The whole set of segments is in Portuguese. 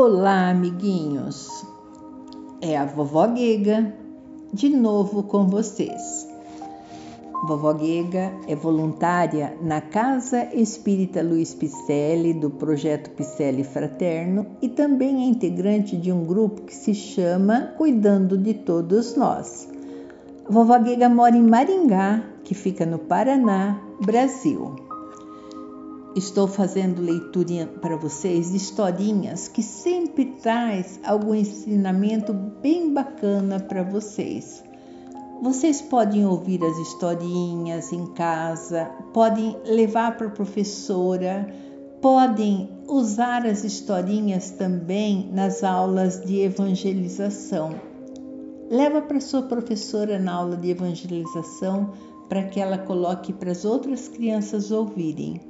Olá, amiguinhos. É a vovó Guega de novo com vocês. Vovó Guega é voluntária na Casa Espírita Luiz Picelli, do projeto Picelli Fraterno, e também é integrante de um grupo que se chama Cuidando de Todos Nós. Vovó Guega mora em Maringá, que fica no Paraná, Brasil. Estou fazendo leitura para vocês de historinhas que sempre traz algum ensinamento bem bacana para vocês. Vocês podem ouvir as historinhas em casa, podem levar para a professora, podem usar as historinhas também nas aulas de evangelização. Leva para sua professora na aula de evangelização para que ela coloque para as outras crianças ouvirem,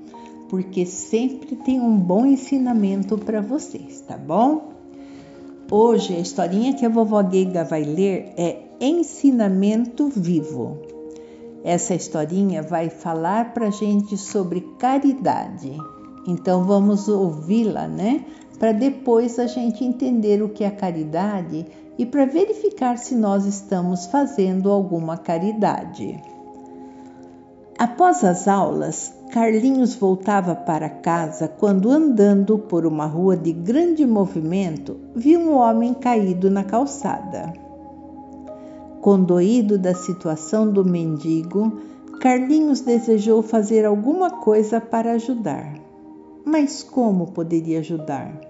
porque sempre tem um bom ensinamento para vocês, tá bom? Hoje a historinha que a vovó Guega vai ler é Ensinamento Vivo. Essa historinha vai falar para gente sobre caridade. Então vamos ouvi-la, né? Para depois a gente entender o que é caridade e para verificar se nós estamos fazendo alguma caridade. Após as aulas, Carlinhos voltava para casa quando, andando por uma rua de grande movimento, viu um homem caído na calçada. Condoído da situação do mendigo, Carlinhos desejou fazer alguma coisa para ajudar. Mas como poderia ajudar?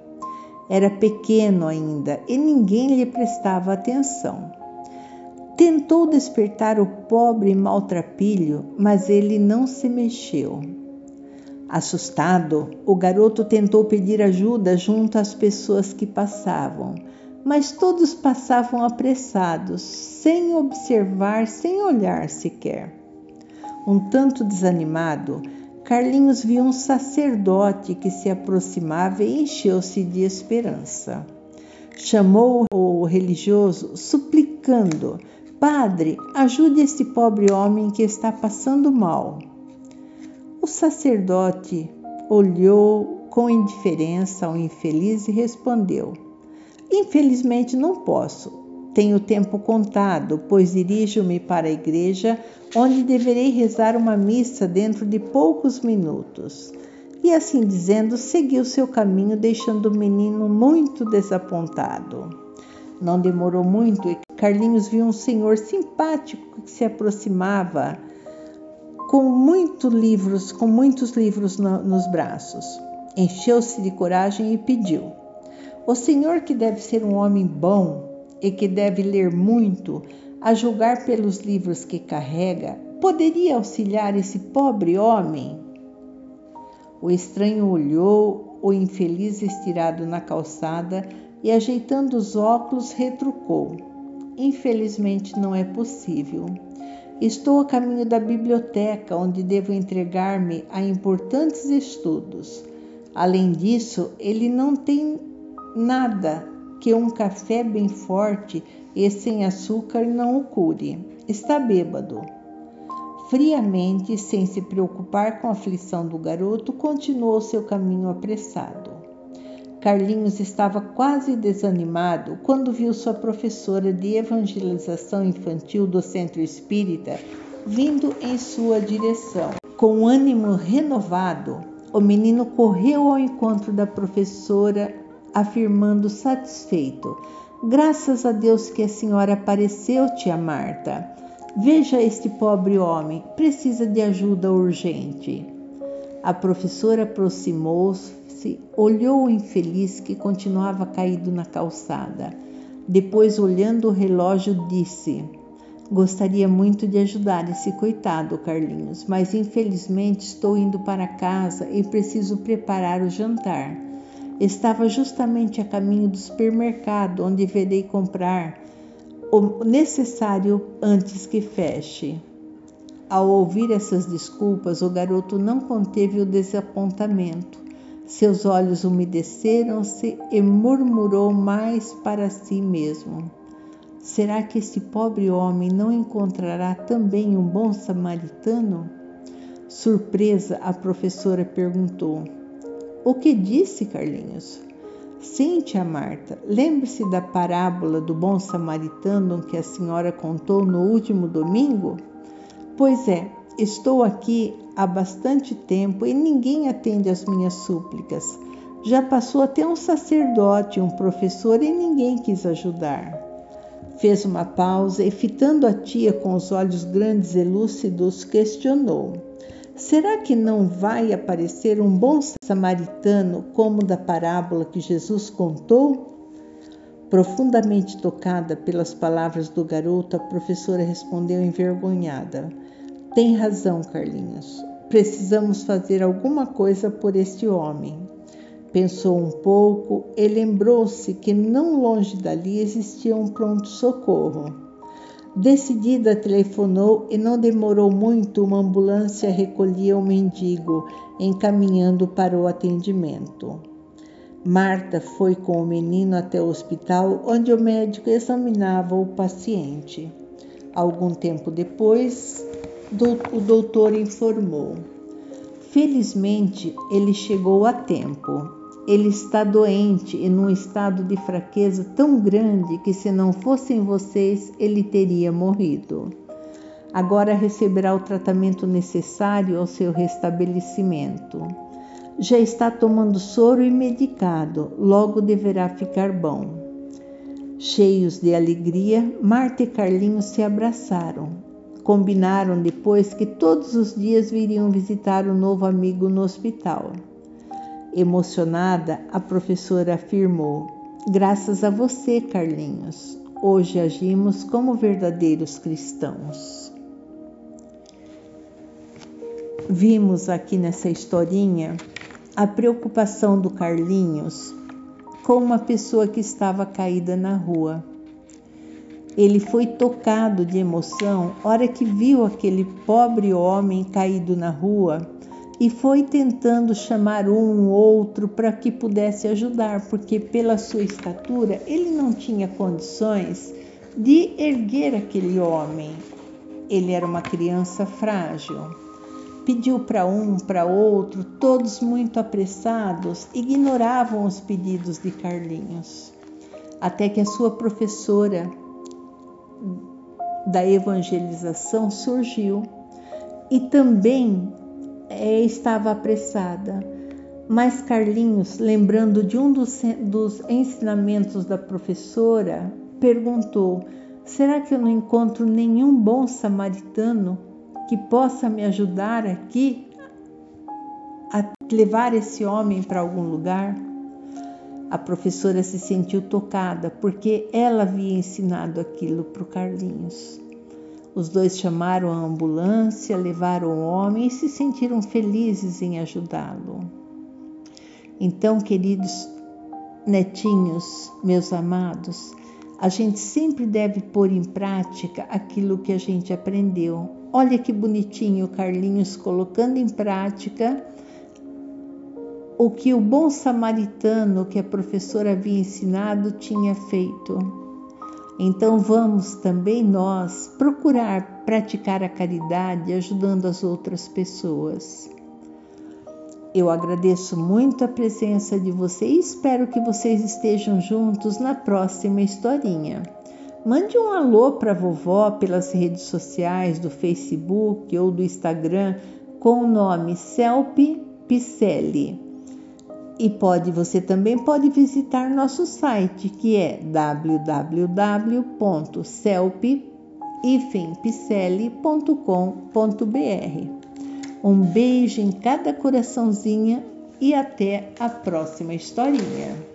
Era pequeno ainda e ninguém lhe prestava atenção. Tentou despertar o pobre maltrapilho, mas ele não se mexeu. Assustado, o garoto tentou pedir ajuda junto às pessoas que passavam, mas todos passavam apressados, sem observar, sem olhar sequer. Um tanto desanimado, Carlinhos viu um sacerdote que se aproximava e encheu-se de esperança. Chamou o religioso, suplicando Padre, ajude este pobre homem que está passando mal. O sacerdote olhou com indiferença ao infeliz e respondeu: Infelizmente não posso. Tenho tempo contado, pois dirijo-me para a igreja, onde deverei rezar uma missa dentro de poucos minutos. E assim dizendo, seguiu seu caminho, deixando o menino muito desapontado. Não demorou muito Carlinhos viu um senhor simpático que se aproximava com muitos livros, com muitos livros no, nos braços. Encheu-se de coragem e pediu: O senhor que deve ser um homem bom e que deve ler muito, a julgar pelos livros que carrega, poderia auxiliar esse pobre homem? O estranho olhou o infeliz estirado na calçada e, ajeitando os óculos, retrucou: Infelizmente não é possível. Estou a caminho da biblioteca, onde devo entregar-me a importantes estudos. Além disso, ele não tem nada que um café bem forte e sem açúcar não o cure. Está bêbado. Friamente, sem se preocupar com a aflição do garoto, continuou seu caminho apressado. Carlinhos estava quase desanimado quando viu sua professora de evangelização infantil do centro espírita vindo em sua direção. Com ânimo renovado, o menino correu ao encontro da professora, afirmando satisfeito: Graças a Deus que a senhora apareceu, tia Marta. Veja este pobre homem, precisa de ajuda urgente. A professora aproximou-se olhou o infeliz que continuava caído na calçada. Depois, olhando o relógio, disse: Gostaria muito de ajudar esse coitado, Carlinhos, mas infelizmente estou indo para casa e preciso preparar o jantar. Estava justamente a caminho do supermercado, onde deverei comprar o necessário antes que feche. Ao ouvir essas desculpas, o garoto não conteve o desapontamento. Seus olhos umedeceram-se e murmurou mais para si mesmo: Será que esse pobre homem não encontrará também um bom samaritano? Surpresa, a professora perguntou: O que disse, Carlinhos? Sim, tia Marta, lembre-se da parábola do bom samaritano que a senhora contou no último domingo? Pois é, estou aqui há bastante tempo e ninguém atende às minhas súplicas. Já passou até um sacerdote, um professor e ninguém quis ajudar. Fez uma pausa e, fitando a tia com os olhos grandes e lúcidos, questionou: Será que não vai aparecer um bom samaritano como da parábola que Jesus contou? Profundamente tocada pelas palavras do garoto, a professora respondeu envergonhada: Tem razão, Carlinhos. Precisamos fazer alguma coisa por este homem. Pensou um pouco e lembrou-se que não longe dali existia um pronto-socorro. Decidida, telefonou e não demorou muito, uma ambulância recolhia o mendigo, encaminhando para o atendimento. Marta foi com o menino até o hospital, onde o médico examinava o paciente. Algum tempo depois, o doutor informou: Felizmente, ele chegou a tempo. Ele está doente e num estado de fraqueza tão grande que, se não fossem vocês, ele teria morrido. Agora receberá o tratamento necessário ao seu restabelecimento. Já está tomando soro e medicado, logo deverá ficar bom. Cheios de alegria, Marta e Carlinhos se abraçaram. Combinaram depois que todos os dias viriam visitar o novo amigo no hospital. Emocionada, a professora afirmou: Graças a você, Carlinhos, hoje agimos como verdadeiros cristãos. Vimos aqui nessa historinha a preocupação do Carlinhos com uma pessoa que estava caída na rua. Ele foi tocado de emoção hora que viu aquele pobre homem caído na rua e foi tentando chamar um outro para que pudesse ajudar, porque pela sua estatura ele não tinha condições de erguer aquele homem. Ele era uma criança frágil. Pediu para um, para outro, todos muito apressados, ignoravam os pedidos de Carlinhos. Até que a sua professora da evangelização surgiu e também é, estava apressada. Mas Carlinhos, lembrando de um dos, dos ensinamentos da professora, perguntou: Será que eu não encontro nenhum bom samaritano que possa me ajudar aqui a levar esse homem para algum lugar? A professora se sentiu tocada porque ela havia ensinado aquilo para o Carlinhos. Os dois chamaram a ambulância, levaram o homem e se sentiram felizes em ajudá-lo. Então, queridos netinhos, meus amados, a gente sempre deve pôr em prática aquilo que a gente aprendeu. Olha que bonitinho o Carlinhos colocando em prática o que o bom samaritano que a professora havia ensinado tinha feito. Então vamos também nós procurar praticar a caridade ajudando as outras pessoas. Eu agradeço muito a presença de vocês e espero que vocês estejam juntos na próxima historinha. Mande um alô para vovó pelas redes sociais do Facebook ou do Instagram com o nome Celpe Picelli. E pode, você também pode visitar nosso site que é www.celp-picelli.com.br. Um beijo em cada coraçãozinha e até a próxima historinha.